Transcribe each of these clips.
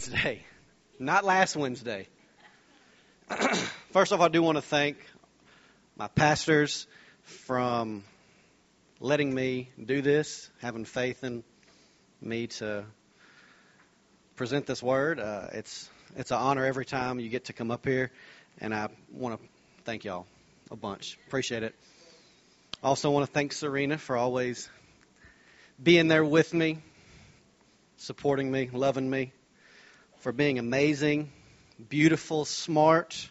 Wednesday, not last Wednesday. First off, I do want to thank my pastors from letting me do this, having faith in me to present this word. Uh, it's it's an honor every time you get to come up here, and I want to thank y'all a bunch. Appreciate it. Also, want to thank Serena for always being there with me, supporting me, loving me, for being amazing, beautiful, smart,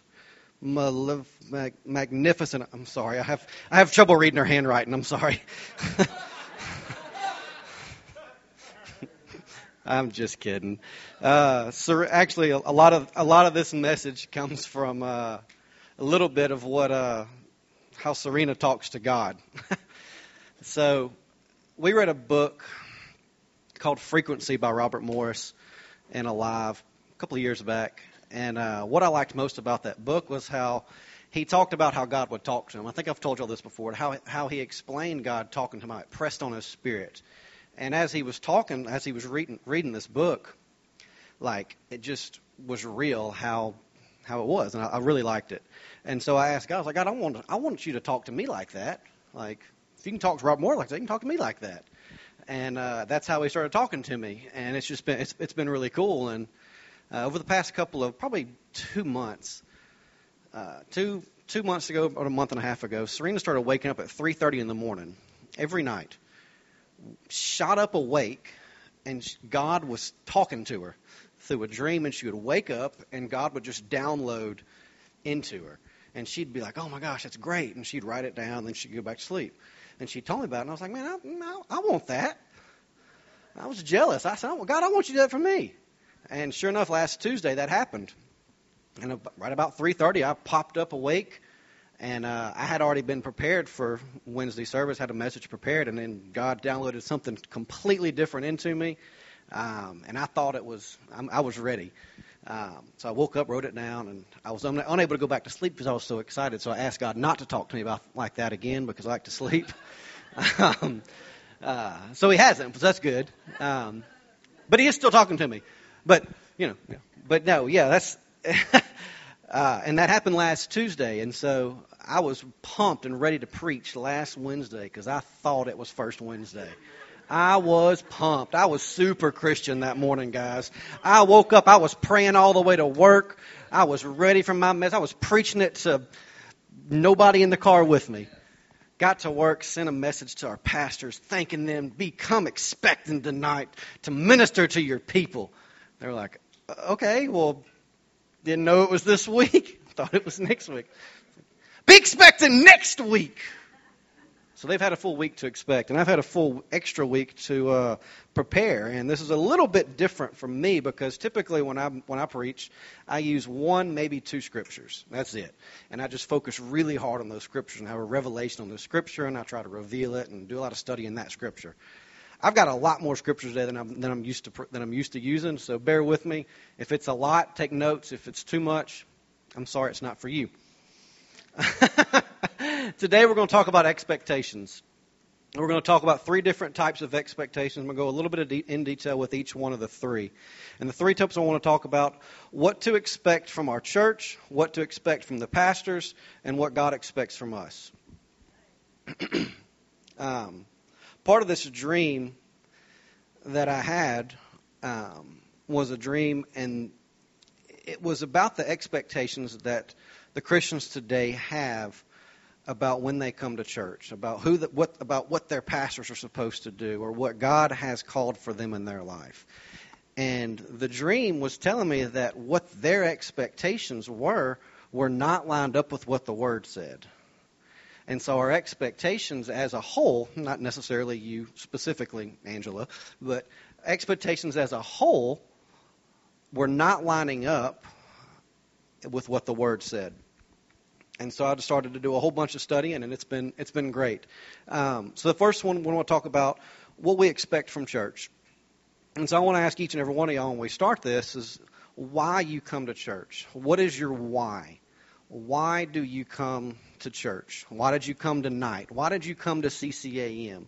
malev- mag- magnificent. I'm sorry, I have I have trouble reading her handwriting. I'm sorry. I'm just kidding. Uh, actually, a, a, lot of a lot of this message comes from uh, a little bit of what uh, how Serena talks to God. so we read a book called Frequency by Robert Morris and Alive couple of years back. And uh, what I liked most about that book was how he talked about how God would talk to him. I think I've told you all this before, how, how he explained God talking to him, it pressed on his spirit. And as he was talking, as he was reading, reading this book, like, it just was real how how it was, and I, I really liked it. And so I asked God, I was like, God, I want I want you to talk to me like that. Like, if you can talk to Rob Moore like that, you can talk to me like that and uh, that's how he started talking to me. And it's just been it's, it's been really cool. And uh, over the past couple of probably two months, uh, two two months ago, about a month and a half ago, Serena started waking up at 3:30 in the morning every night, shot up awake, and God was talking to her through a dream, and she would wake up, and God would just download into her. And she'd be like, "Oh my gosh, that's great!" And she'd write it down, and then she'd go back to sleep. And she told me about it, and I was like, man, I, I want that. I was jealous. I said, oh, God, I want you to do that for me. And sure enough, last Tuesday that happened. And right about 3:30, I popped up awake, and uh, I had already been prepared for Wednesday service. Had a message prepared, and then God downloaded something completely different into me, um, and I thought it was I'm, I was ready. Um, so I woke up, wrote it down, and I was un- unable to go back to sleep because I was so excited. So I asked God not to talk to me about like that again because I like to sleep. um, uh, so He hasn't, so that's good. Um, but He is still talking to me. But you know, yeah. but no, yeah, that's. uh, and that happened last Tuesday, and so I was pumped and ready to preach last Wednesday because I thought it was first Wednesday. I was pumped. I was super Christian that morning, guys. I woke up, I was praying all the way to work. I was ready for my mess. I was preaching it to nobody in the car with me. Got to work, sent a message to our pastors, thanking them, become expectant tonight to minister to your people. They're like, okay, well, didn't know it was this week. Thought it was next week. Be expecting next week. So they've had a full week to expect, and I've had a full extra week to uh, prepare. And this is a little bit different from me because typically when I when I preach, I use one, maybe two scriptures. That's it, and I just focus really hard on those scriptures and have a revelation on the scripture, and I try to reveal it and do a lot of study in that scripture. I've got a lot more scriptures today than I'm, than I'm used to than I'm used to using. So bear with me. If it's a lot, take notes. If it's too much, I'm sorry, it's not for you. Today we're going to talk about expectations. We're going to talk about three different types of expectations. I'm going to go a little bit in detail with each one of the three. And the three types I want to talk about what to expect from our church, what to expect from the pastors, and what God expects from us. um, part of this dream that I had um, was a dream, and it was about the expectations that the Christians today have about when they come to church, about who the, what about what their pastors are supposed to do or what God has called for them in their life. And the dream was telling me that what their expectations were were not lined up with what the word said. And so our expectations as a whole, not necessarily you specifically, Angela, but expectations as a whole were not lining up with what the word said and so I just started to do a whole bunch of studying, and it's been it's been great. Um, so the first one we want to talk about what we expect from church, and so I want to ask each and every one of y'all when we start this is why you come to church. What is your why? Why do you come to church? Why did you come tonight? Why did you come to CCAM?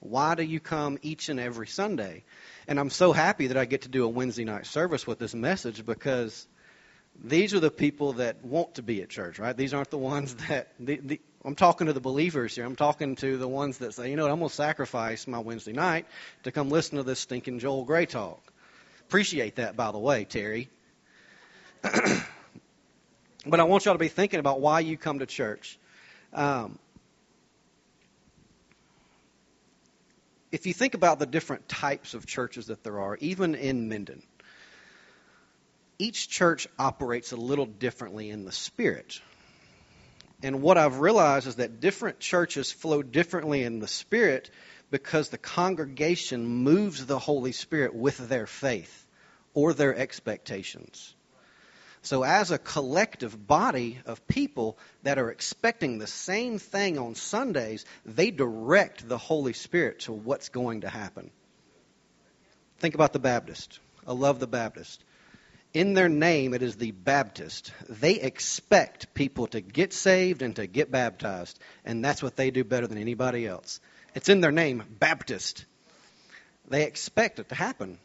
Why do you come each and every Sunday? And I'm so happy that I get to do a Wednesday night service with this message because these are the people that want to be at church, right? These aren't the ones that the, the, I'm talking to the believers here. I'm talking to the ones that say, you know what, I'm going to sacrifice my Wednesday night to come listen to this stinking Joel Gray talk. Appreciate that, by the way, Terry. but I want y'all to be thinking about why you come to church. Um, if you think about the different types of churches that there are, even in Minden, each church operates a little differently in the spirit. And what I've realized is that different churches flow differently in the Spirit because the congregation moves the Holy Spirit with their faith or their expectations. So, as a collective body of people that are expecting the same thing on Sundays, they direct the Holy Spirit to what's going to happen. Think about the Baptist. I love the Baptist in their name, it is the Baptist. They expect people to get saved and to get baptized, and that's what they do better than anybody else. It's in their name, Baptist. They expect it to happen.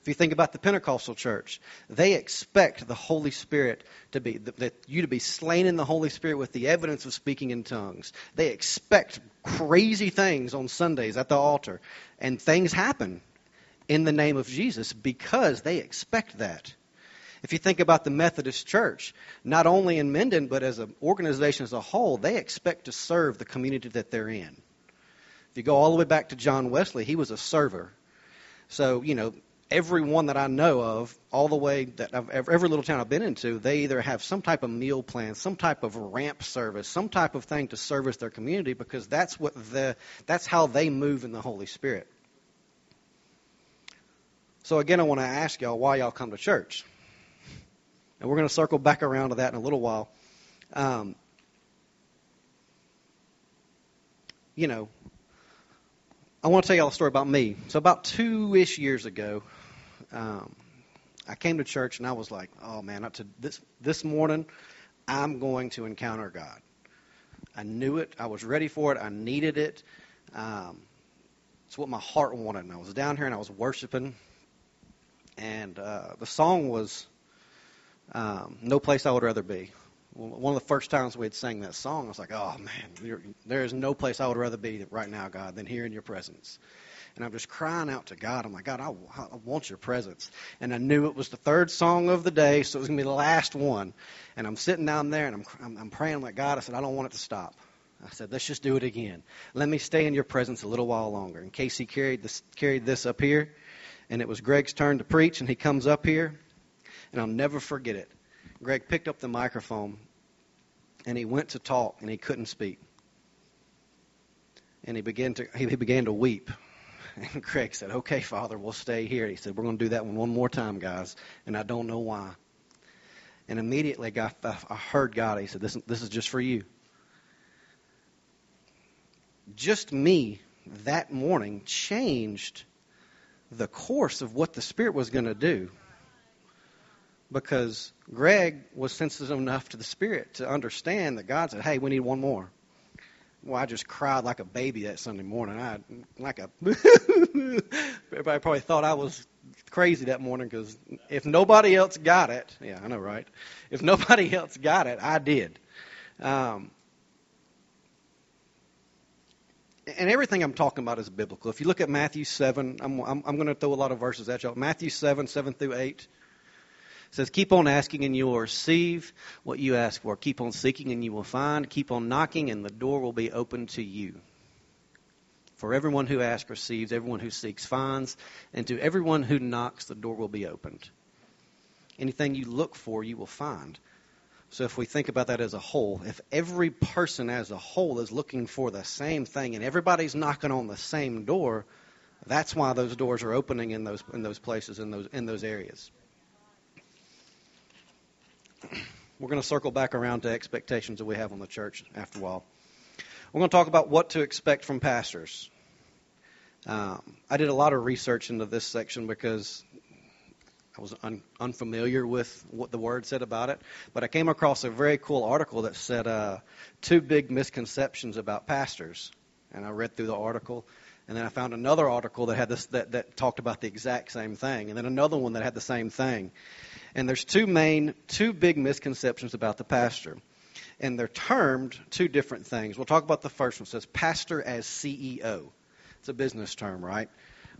If you think about the Pentecostal church, they expect the Holy Spirit to be that you to be slain in the Holy Spirit with the evidence of speaking in tongues. They expect crazy things on Sundays at the altar, and things happen in the name of Jesus because they expect that. If you think about the Methodist Church, not only in Minden, but as an organization as a whole, they expect to serve the community that they're in. If you go all the way back to John Wesley, he was a server. So, you know, everyone that I know of, all the way that I've, every little town I've been into, they either have some type of meal plan, some type of ramp service, some type of thing to service their community because that's what the that's how they move in the Holy Spirit. So again, I want to ask y'all why y'all come to church. And we're going to circle back around to that in a little while. Um, you know, I want to tell y'all a story about me. So about two-ish years ago, um, I came to church and I was like, "Oh man, to this this morning, I'm going to encounter God." I knew it. I was ready for it. I needed it. Um, it's what my heart wanted. And I was down here and I was worshiping, and uh, the song was um, no place I would rather be. One of the first times we had sang that song, I was like, oh man, there is no place I would rather be right now, God, than here in your presence. And I'm just crying out to God. I'm like, God, I, I want your presence. And I knew it was the third song of the day, so it was going to be the last one. And I'm sitting down there and I'm, I'm, I'm praying like, God, I said, I don't want it to stop. I said, let's just do it again. Let me stay in your presence a little while longer. And Casey carried this, carried this up here, and it was Greg's turn to preach, and he comes up here, and I'll never forget it. Greg picked up the microphone and he went to talk and he couldn't speak. And he began to he began to weep. And Greg said, "Okay, Father, we'll stay here." He said, "We're going to do that one one more time, guys." And I don't know why. And immediately, I, I heard God. He said, "This this is just for you." Just me that morning changed the course of what the Spirit was going to do because Greg was sensitive enough to the Spirit to understand that God said, "Hey, we need one more." Well, I just cried like a baby that Sunday morning. I like a everybody probably thought I was crazy that morning because if nobody else got it, yeah, I know, right? If nobody else got it, I did. Um, and everything I'm talking about is biblical. If you look at Matthew 7, I'm, I'm, I'm going to throw a lot of verses at y'all. Matthew 7, 7 through 8. Says, Keep on asking and you will receive what you ask for. Keep on seeking and you will find. Keep on knocking and the door will be open to you. For everyone who asks receives, everyone who seeks finds, and to everyone who knocks, the door will be opened. Anything you look for, you will find. So if we think about that as a whole, if every person as a whole is looking for the same thing and everybody's knocking on the same door, that's why those doors are opening in those in those places in those in those areas. We're going to circle back around to expectations that we have on the church after a while. We're going to talk about what to expect from pastors. Um, I did a lot of research into this section because I was un- unfamiliar with what the word said about it, but I came across a very cool article that said uh, two big misconceptions about pastors, and I read through the article, And then I found another article that had this that, that talked about the exact same thing, and then another one that had the same thing. And there's two main, two big misconceptions about the pastor. And they're termed two different things. We'll talk about the first one. It says pastor as CEO. It's a business term, right?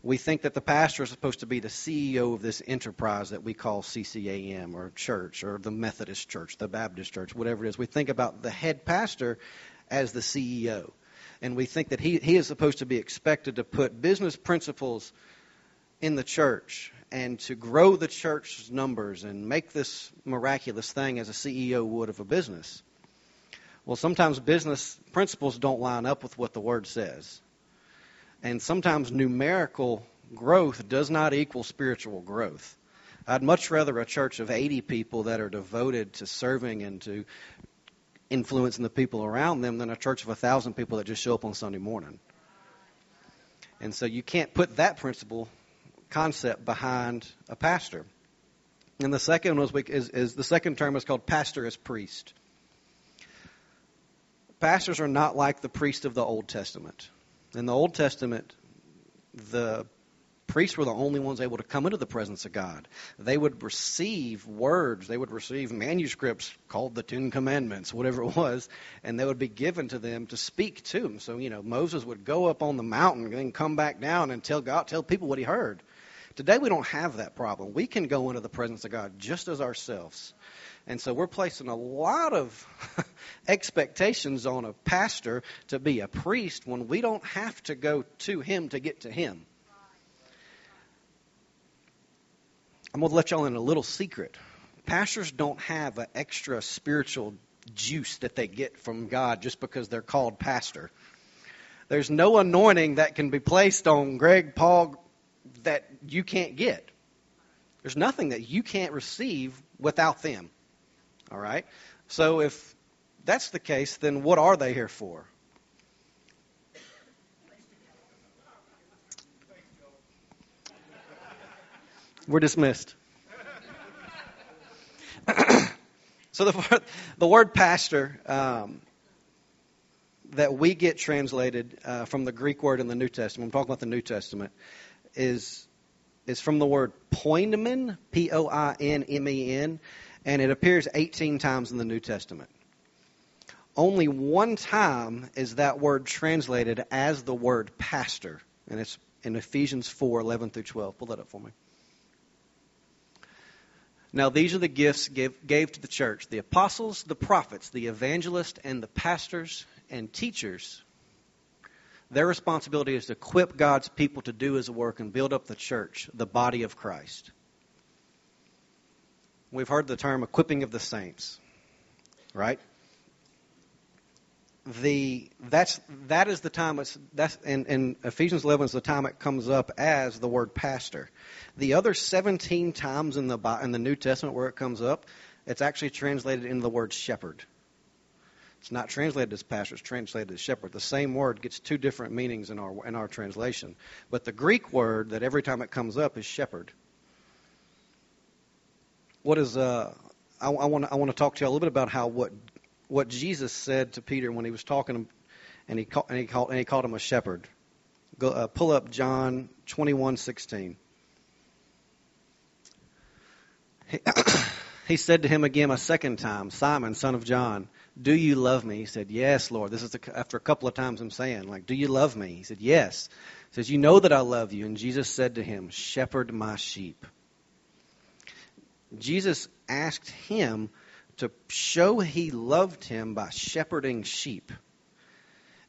We think that the pastor is supposed to be the CEO of this enterprise that we call CCAM or church or the Methodist church, the Baptist church, whatever it is. We think about the head pastor as the CEO and we think that he, he is supposed to be expected to put business principles in the church and to grow the church's numbers and make this miraculous thing as a CEO would of a business. Well, sometimes business principles don't line up with what the word says. And sometimes numerical growth does not equal spiritual growth. I'd much rather a church of 80 people that are devoted to serving and to influencing the people around them than a church of a thousand people that just show up on Sunday morning. And so you can't put that principle concept behind a pastor. And the second was is, is the second term is called pastor as priest. Pastors are not like the priest of the Old Testament. In the Old Testament, the priests were the only ones able to come into the presence of God. They would receive words, they would receive manuscripts called the Ten Commandments, whatever it was, and they would be given to them to speak to them. So, you know, Moses would go up on the mountain and then come back down and tell God, tell people what he heard. Today we don't have that problem. We can go into the presence of God just as ourselves. And so we're placing a lot of expectations on a pastor to be a priest when we don't have to go to him to get to him. I'm going to let y'all in a little secret. Pastors don't have an extra spiritual juice that they get from God just because they're called pastor. There's no anointing that can be placed on Greg, Paul, that you can't get. There's nothing that you can't receive without them. All right? So if that's the case, then what are they here for? We're dismissed. so the, the word pastor um, that we get translated uh, from the Greek word in the New Testament, I'm talking about the New Testament, is is from the word poimen, P O I N M E N, and it appears 18 times in the New Testament. Only one time is that word translated as the word pastor, and it's in Ephesians 4 11 through 12. Pull that up for me. Now, these are the gifts gave, gave to the church the apostles, the prophets, the evangelists, and the pastors and teachers. Their responsibility is to equip God's people to do his work and build up the church, the body of Christ. We've heard the term equipping of the saints, right? The that's that is the time it's that's in, in Ephesians 11 is the time it comes up as the word pastor. The other 17 times in the in the New Testament where it comes up, it's actually translated into the word shepherd. It's not translated as pastor; it's translated as shepherd. The same word gets two different meanings in our in our translation, but the Greek word that every time it comes up is shepherd. What is uh? I, I want to talk to you a little bit about how what what Jesus said to Peter when he was talking, and he called, and he called, and he called him a shepherd. Go, uh, pull up John twenty one sixteen. He, he said to him again a second time, Simon, son of John, do you love me? He said, Yes, Lord. This is after a couple of times I'm saying, like, do you love me? He said, Yes. He says, You know that I love you. And Jesus said to him, Shepherd my sheep. Jesus asked him to show he loved him by shepherding sheep.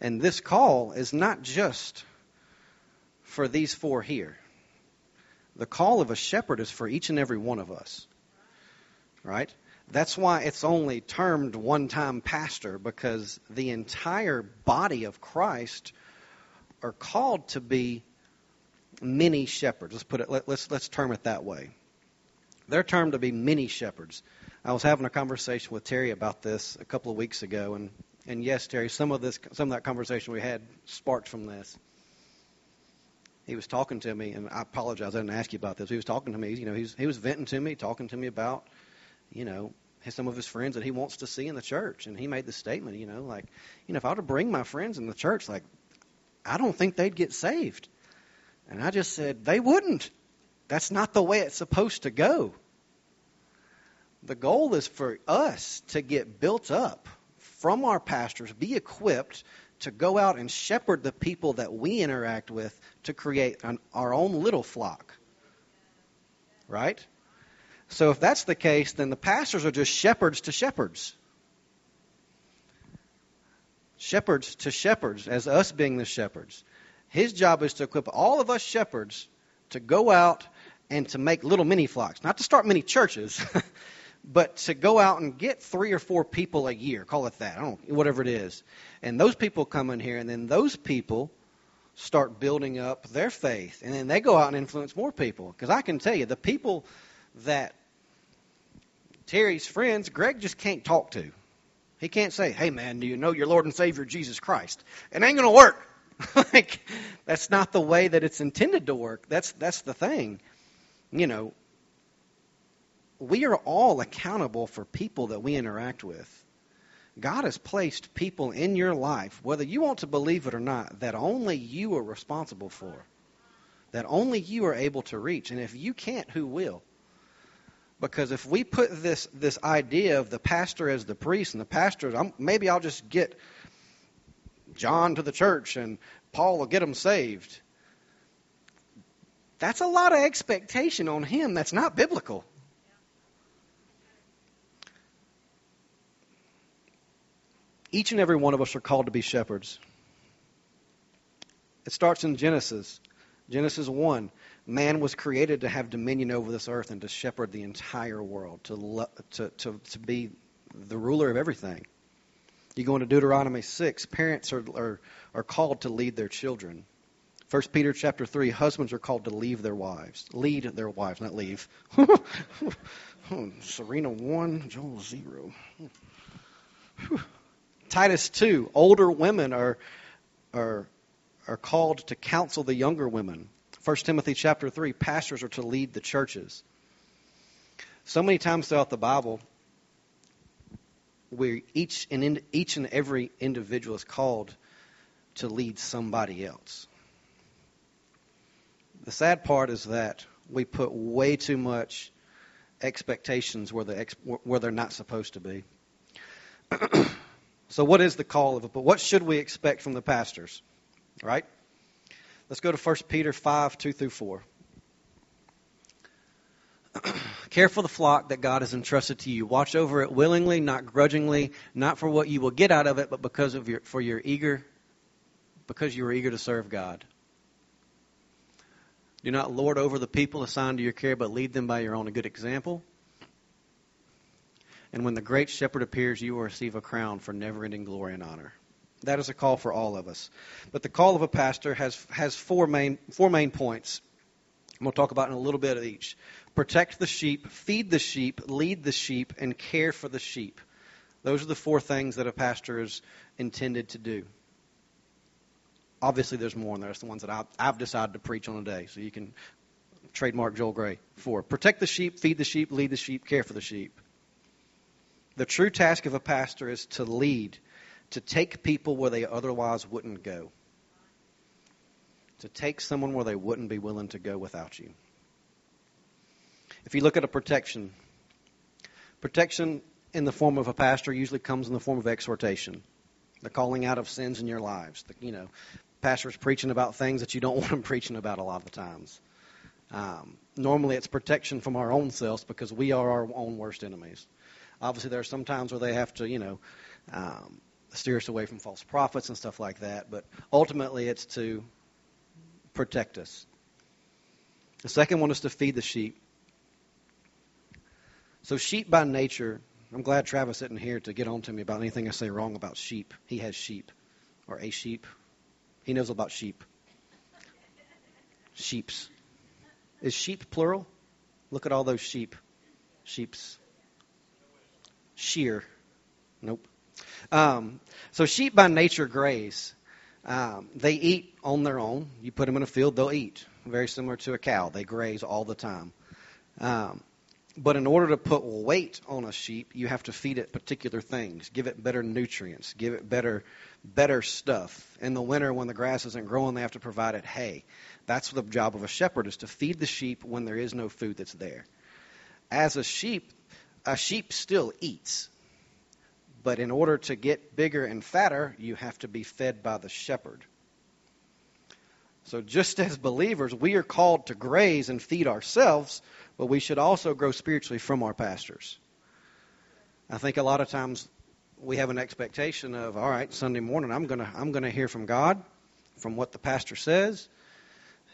And this call is not just for these four here. The call of a shepherd is for each and every one of us. Right? That's why it's only termed one time pastor, because the entire body of Christ are called to be many shepherds. Let's put it let, let's let's term it that way. They're termed to be many shepherds. I was having a conversation with Terry about this a couple of weeks ago, and and yes, Terry, some of this, some of that conversation we had sparked from this. He was talking to me, and I apologize, I didn't ask you about this. He was talking to me, you know, he was, he was venting to me, talking to me about, you know, some of his friends that he wants to see in the church, and he made the statement, you know, like, you know, if I were to bring my friends in the church, like, I don't think they'd get saved. And I just said, They wouldn't. That's not the way it's supposed to go. The goal is for us to get built up from our pastors, be equipped to go out and shepherd the people that we interact with to create an, our own little flock. Right? So if that's the case, then the pastors are just shepherds to shepherds. Shepherds to shepherds, as us being the shepherds. His job is to equip all of us shepherds to go out and to make little mini flocks. Not to start many churches, but to go out and get three or four people a year, call it that, I don't whatever it is. And those people come in here, and then those people start building up their faith. And then they go out and influence more people. Because I can tell you, the people that Terry's friends, Greg just can't talk to. He can't say, hey, man, do you know your Lord and Savior Jesus Christ? It ain't to work. like, that's not the way that it's intended to work. That's, that's the thing. You know, we are all accountable for people that we interact with. God has placed people in your life, whether you want to believe it or not, that only you are responsible for, that only you are able to reach. And if you can't, who will? Because if we put this this idea of the pastor as the priest and the pastor, I'm, maybe I'll just get John to the church and Paul will get him saved. That's a lot of expectation on him. That's not biblical. Each and every one of us are called to be shepherds. It starts in Genesis. Genesis 1. Man was created to have dominion over this earth and to shepherd the entire world, to, to, to, to be the ruler of everything. You go into Deuteronomy 6, parents are, are, are called to lead their children. 1 Peter chapter 3, husbands are called to leave their wives. Lead their wives, not leave. Hmm, Serena 1, Joel 0. Hmm. Titus 2, older women are, are, are called to counsel the younger women. 1 Timothy chapter 3, pastors are to lead the churches. So many times throughout the Bible, where each and in, each and every individual is called to lead somebody else. The sad part is that we put way too much expectations where, the, where they're not supposed to be. So, what is the call of it? But what should we expect from the pastors? Right? Let's go to 1 Peter 5 2 through 4. Care for the flock that God has entrusted to you. Watch over it willingly, not grudgingly, not for what you will get out of it, but because of your for your eager because you are eager to serve God. Do not lord over the people assigned to your care, but lead them by your own good example. And when the great shepherd appears, you will receive a crown for never ending glory and honor. That is a call for all of us. But the call of a pastor has, has four, main, four main points. And we'll talk about in a little bit of each. Protect the sheep, feed the sheep, lead the sheep, and care for the sheep. Those are the four things that a pastor is intended to do. Obviously, there's more, and there's the ones that I've, I've decided to preach on a day. So you can trademark Joel Gray for protect the sheep, feed the sheep, lead the sheep, care for the sheep. The true task of a pastor is to lead, to take people where they otherwise wouldn't go, to take someone where they wouldn't be willing to go without you. If you look at a protection, protection in the form of a pastor usually comes in the form of exhortation, the calling out of sins in your lives. The, you know, pastors preaching about things that you don't want them preaching about a lot of the times. Um, normally, it's protection from our own selves because we are our own worst enemies. Obviously, there are some times where they have to, you know, um, steer us away from false prophets and stuff like that. But ultimately, it's to protect us. The second one is to feed the sheep. So, sheep by nature, I'm glad Travis isn't here to get on to me about anything I say wrong about sheep. He has sheep, or a sheep. He knows about sheep. Sheeps. Is sheep plural? Look at all those sheep. Sheeps shear. Nope. Um, so sheep by nature graze. Um, they eat on their own. You put them in a field, they'll eat. Very similar to a cow. They graze all the time. Um, But in order to put weight on a sheep, you have to feed it particular things, give it better nutrients, give it better better stuff. In the winter when the grass isn't growing, they have to provide it hay. That's the job of a shepherd is to feed the sheep when there is no food that's there. As a sheep, a sheep still eats. But in order to get bigger and fatter, you have to be fed by the shepherd. So, just as believers, we are called to graze and feed ourselves, but we should also grow spiritually from our pastors. I think a lot of times we have an expectation of, all right, Sunday morning, I'm going to I'm going to hear from God, from what the pastor says,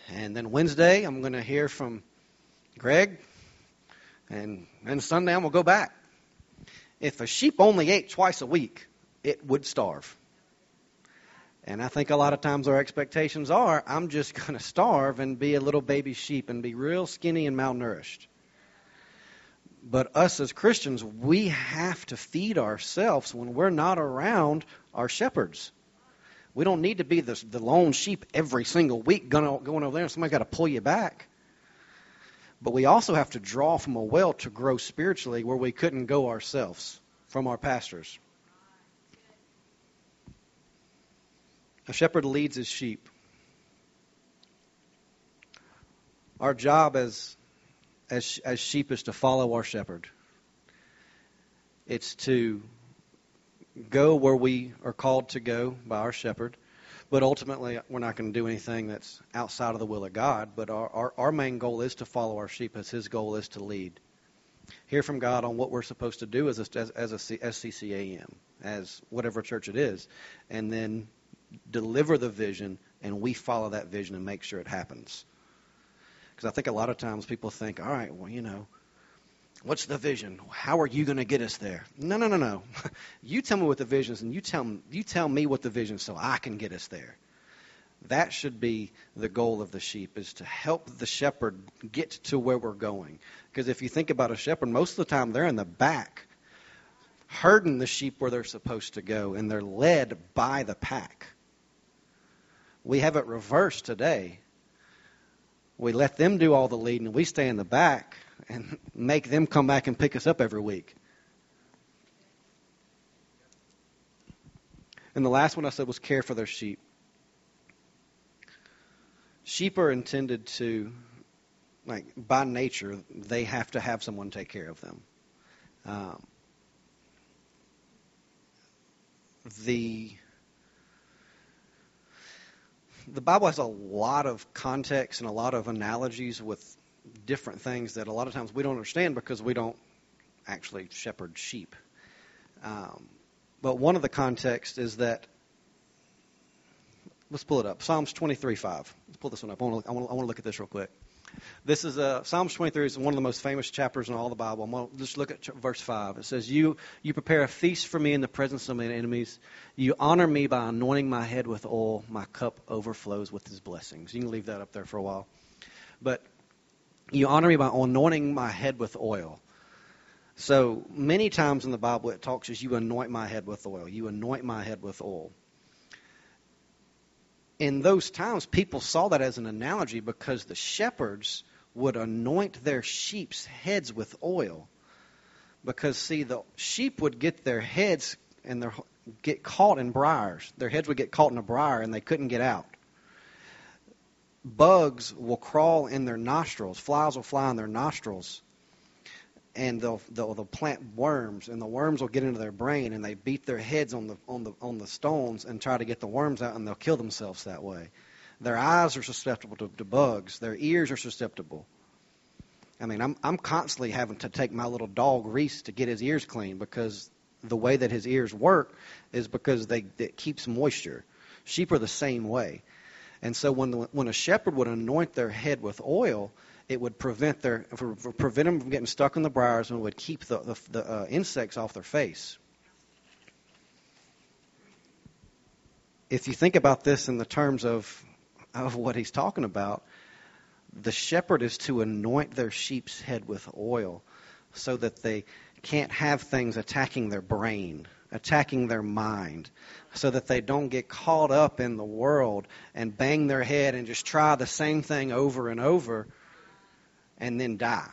and then Wednesday, I'm going to hear from Greg, and then going to go back. If a sheep only ate twice a week, it would starve. And I think a lot of times our expectations are I'm just going to starve and be a little baby sheep and be real skinny and malnourished. But us as Christians, we have to feed ourselves when we're not around our shepherds. We don't need to be the, the lone sheep every single week going, going over there and somebody's got to pull you back. But we also have to draw from a well to grow spiritually where we couldn't go ourselves from our pastors. A shepherd leads his sheep. Our job as, as, as sheep is to follow our shepherd. It's to go where we are called to go by our shepherd. But ultimately, we're not going to do anything that's outside of the will of God. But our, our, our main goal is to follow our sheep, as His goal is to lead. Hear from God on what we're supposed to do as a, as, as a CCAM, as whatever church it is, and then deliver the vision, and we follow that vision and make sure it happens. Because I think a lot of times people think, all right, well, you know, what's the vision? How are you going to get us there? No, no, no, no. you tell me what the vision is, and you tell, you tell me what the vision is so I can get us there. That should be the goal of the sheep, is to help the shepherd get to where we're going. Because if you think about a shepherd, most of the time they're in the back, herding the sheep where they're supposed to go, and they're led by the pack. We have it reversed today. We let them do all the leading, and we stay in the back and make them come back and pick us up every week. And the last one I said was care for their sheep. Sheep are intended to, like, by nature, they have to have someone take care of them. Um, the the Bible has a lot of context and a lot of analogies with different things that a lot of times we don't understand because we don't actually shepherd sheep. Um, but one of the contexts is that let's pull it up. Psalms 23:5. Let's pull this one up. I want to, I want to look at this real quick. This is uh, Psalms 23 is one of the most famous chapters in all the Bible. To just look at verse 5. It says, you, you prepare a feast for me in the presence of my enemies. You honor me by anointing my head with oil. My cup overflows with his blessings. You can leave that up there for a while. But you honor me by anointing my head with oil. So many times in the Bible it talks as you anoint my head with oil. You anoint my head with oil in those times, people saw that as an analogy because the shepherds would anoint their sheep's heads with oil. Because, see, the sheep would get their heads and their, get caught in briars. Their heads would get caught in a briar and they couldn't get out. Bugs will crawl in their nostrils, flies will fly in their nostrils and they'll, they'll, they'll plant worms, and the worms will get into their brain, and they beat their heads on the, on, the, on the stones and try to get the worms out, and they'll kill themselves that way. Their eyes are susceptible to, to bugs. Their ears are susceptible. I mean, I'm, I'm constantly having to take my little dog Reese to get his ears clean because the way that his ears work is because they it keeps moisture. Sheep are the same way. And so when, the, when a shepherd would anoint their head with oil, it would prevent their prevent them from getting stuck in the briars and would keep the the, the uh, insects off their face. If you think about this in the terms of of what he's talking about, the shepherd is to anoint their sheep's head with oil so that they can't have things attacking their brain, attacking their mind, so that they don't get caught up in the world and bang their head and just try the same thing over and over and then die.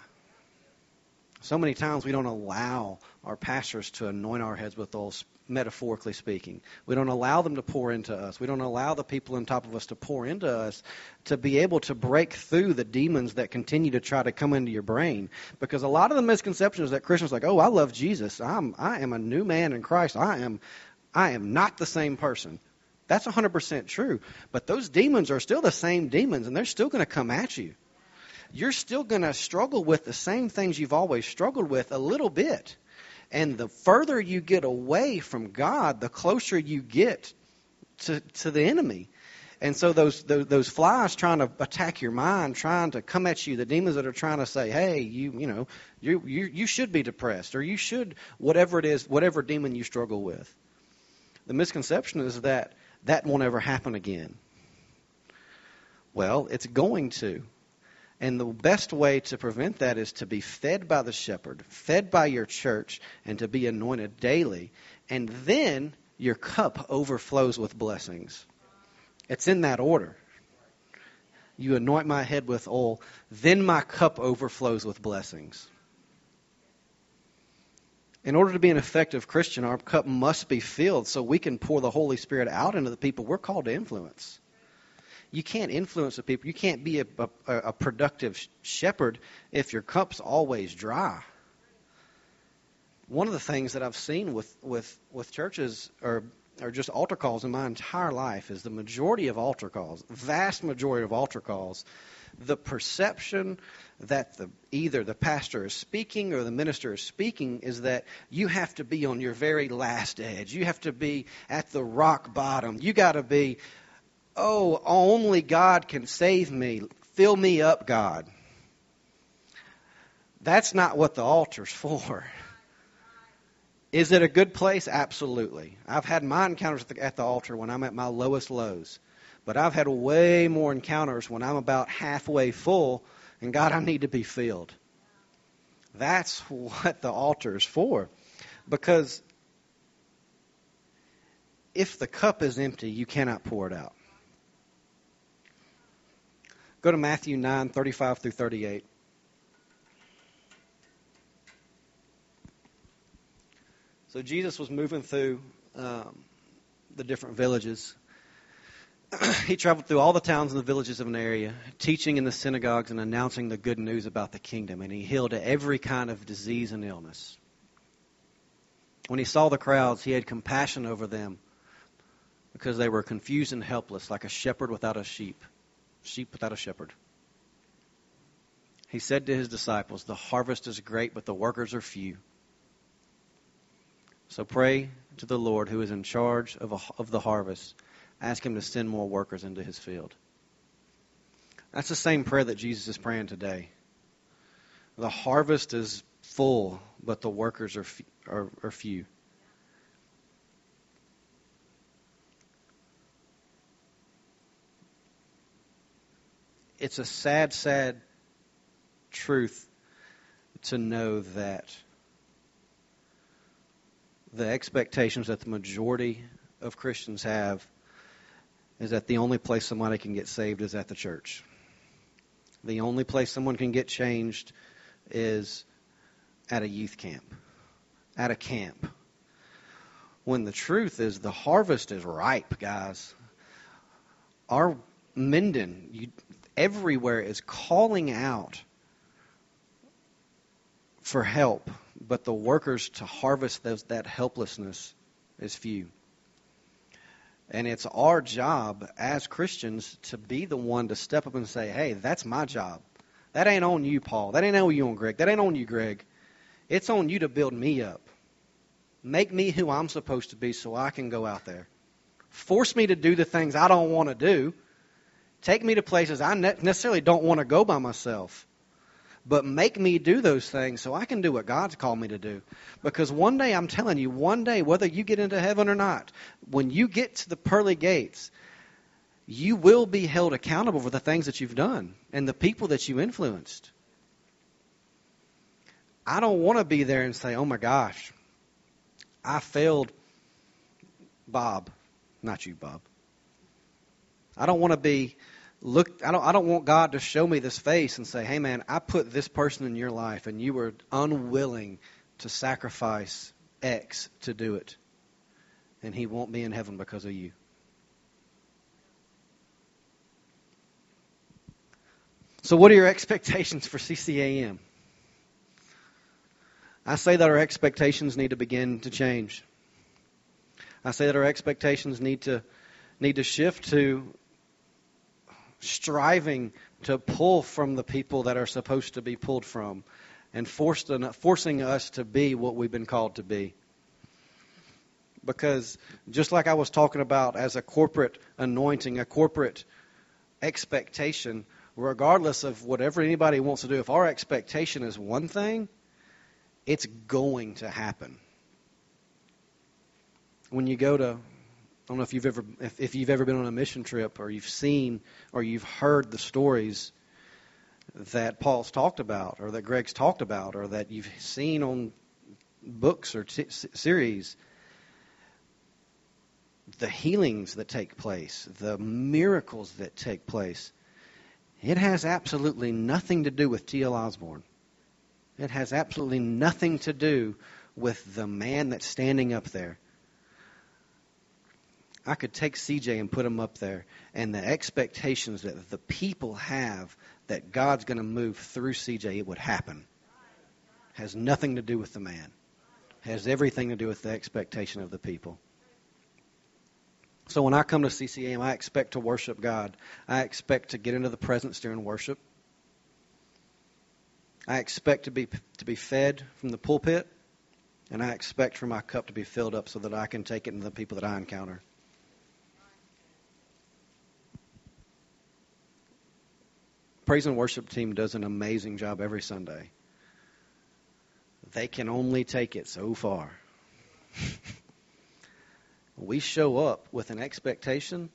So many times we don't allow our pastors to anoint our heads with oil, metaphorically speaking. We don't allow them to pour into us. We don't allow the people on top of us to pour into us to be able to break through the demons that continue to try to come into your brain. Because a lot of the misconceptions that Christians like, oh, I love Jesus. I'm, I am a new man in Christ. I am, I am not the same person. That's 100% true. But those demons are still the same demons, and they're still going to come at you you're still going to struggle with the same things you've always struggled with a little bit. And the further you get away from God, the closer you get to, to the enemy. And so those, those, those flies trying to attack your mind, trying to come at you, the demons that are trying to say, "Hey, you you know, you you you should be depressed, or you should whatever it is, whatever demon you struggle with." The misconception is that that won't ever happen again. Well, it's going to. And the best way to prevent that is to be fed by the shepherd, fed by your church, and to be anointed daily. And then your cup overflows with blessings. It's in that order. You anoint my head with oil, then my cup overflows with blessings. In order to be an effective Christian, our cup must be filled so we can pour the Holy Spirit out into the people we're called to influence you can't influence the people. You can't be a, a, a productive shepherd if your cup's always dry. One of the things that I've seen with, with, with churches or or just altar calls in my entire life is the majority of altar calls, vast majority of altar calls, the perception that the either the pastor is speaking or the minister is speaking is that you have to be on your very last edge. You have to be at the rock bottom. You got to be oh, only God can save me. Fill me up, God. That's not what the altar's for. Is it a good place? Absolutely. I've had my encounters at the, at the, altar when I'm at my lowest lows. But I've had way more encounters when I'm about halfway full and God, I need to be filled. That's what the altar is for. Because if the cup is empty, you cannot pour it out. Go to Matthew 9, 35 through 38. So Jesus was moving through um, the different villages. he traveled through all the towns and the villages of an area, teaching in the synagogues and announcing the good news about the kingdom. And he healed every kind of disease and illness. When he saw the crowds, he had compassion over them because they were confused and helpless, like a shepherd without a sheep sheep without a shepherd. He said to his disciples, The harvest is great, but the workers are few. So pray to the Lord who is in charge of, a, of the harvest. Ask him to send more workers into his field. That's the same prayer that Jesus is praying today. The harvest is full, but the workers are, are, are few. It's a sad, sad truth to know that the expectations that the majority of Christians have is that the only place somebody can get saved is at the church. The only place someone can get changed is at a youth camp, at a camp. When the truth is the harvest is ripe, guys. Our Minden, you, everywhere is calling out for help, but the workers to harvest those, that helplessness is few. And it's our job as Christians to be the one to step up and say, hey, that's my job. That ain't on you, Paul. That ain't on you, Greg. That ain't on you, Greg. It's on you to build me up. Make me who I'm supposed to be so I can go out there. Force me to do the things I don't want to do Take me to places I necessarily don't want to go by myself. But make me do those things so I can do what God's called me to do. Because one day, I'm telling you, one day, whether you get into heaven or not, when you get to the pearly gates, you will be held accountable for the things that you've done and the people that you influenced. I don't want to be there and say, oh my gosh, I failed Bob. Not you, Bob. I don't want to be look I don't I don't want God to show me this face and say, "Hey man, I put this person in your life and you were unwilling to sacrifice X to do it." And he won't be in heaven because of you. So what are your expectations for CCAM? I say that our expectations need to begin to change. I say that our expectations need to need to shift to striving to pull from the people that are supposed to be pulled from and forced, forcing us to be what we've been called to be. Because just like I was talking about as a corporate anointing, a corporate expectation, regardless of whatever anybody wants to do, if our expectation is one thing, it's going to happen. When you go to don't know if you've ever if, if you've ever been on a mission trip or you've seen or you've heard the stories that Paul's talked about or that Greg's talked about or that you've seen on books or t- series the healings that take place, the miracles that take place. It has absolutely nothing to do with T.L. Osborn. It has absolutely nothing to do with the man that's standing up there. I could take CJ and put him up there, and the expectations that the people have that God's going to move through CJ, it would happen. Has nothing to do with the man. Has everything to do with the expectation of the people. So when I come to CCM, I expect to worship God. I expect to get into the presence during worship. I expect to be to be fed from the pulpit, and I expect for my cup to be filled up so that I can take it to the people that I encounter. Praise and worship team does an amazing job every Sunday. They can only take it so far. we show up with an expectation,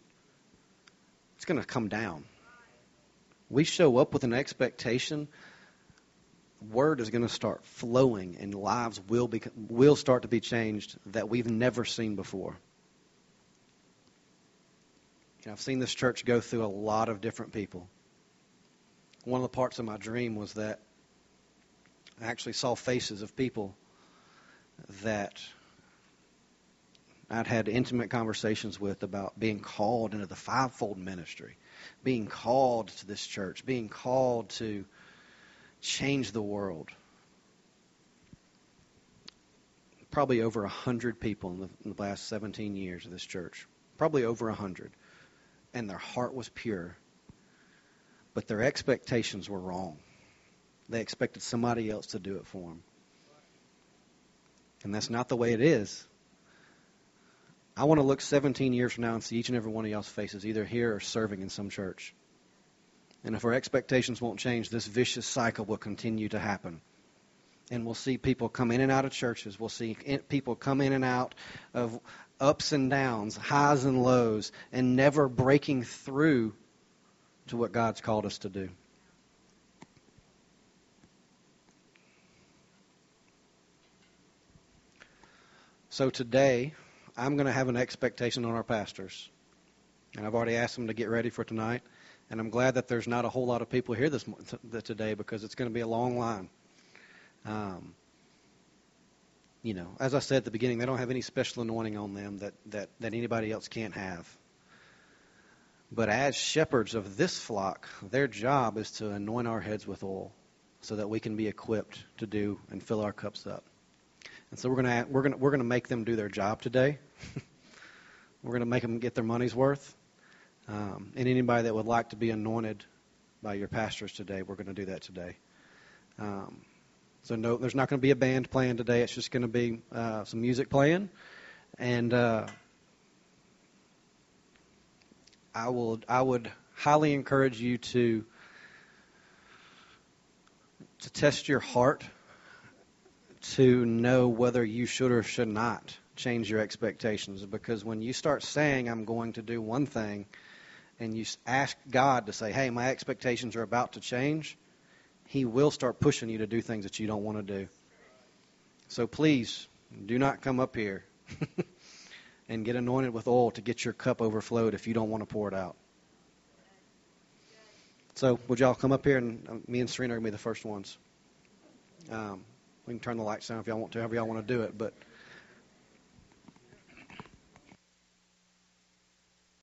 it's going to come down. We show up with an expectation, word is going to start flowing and lives will be will start to be changed that we've never seen before. Know, I've seen this church go through a lot of different people one of the parts of my dream was that I actually saw faces of people that I'd had intimate conversations with about being called into the fivefold ministry, being called to this church, being called to change the world. Probably over a hundred people in the, in the last 17 years of this church. Probably over a hundred. And their heart was pure but their expectations were wrong. They expected somebody else to do it for them. And that's not the way it is. I want to look 17 years from now and see each and every one of y'all's faces, either here or serving in some church. And if our expectations won't change, this vicious cycle will continue to happen. And we'll see people come in and out of churches. We'll see people come in and out of ups and downs, highs and lows, and never breaking through to what God's called us to do. So today, I'm going to have an expectation on our pastors. And I've already asked them to get ready for tonight. And I'm glad that there's not a whole lot of people here this today because it's going to be a long line. Um, you know, as I said at the beginning, they don't have any special anointing on them that, that, that anybody else can't have. But as shepherds of this flock, their job is to anoint our heads with oil so that we can be equipped to do and fill our cups up. And so we're going to we're going to we're going to make them do their job today. we're going to make them get their money's worth. Um, and anybody that would like to be anointed by your pastors today, we're going to do that today. Um, so no, there's not going to be a band playing today. It's just going to be uh, some music playing, and uh, I will I would highly encourage you to to test your heart to know whether you should or should not change your expectations because when you start saying I'm going to do one thing and you ask God to say, "Hey, my expectations are about to change," he will start pushing you to do things that you don't want to do. So please do not come up here and get anointed with oil to get your cup overflowed if you don't want to pour it out. So would y'all come up here and uh, me and Serena are gonna be the first ones. Um, we can turn the lights down if y'all want to, however y'all want to do it. But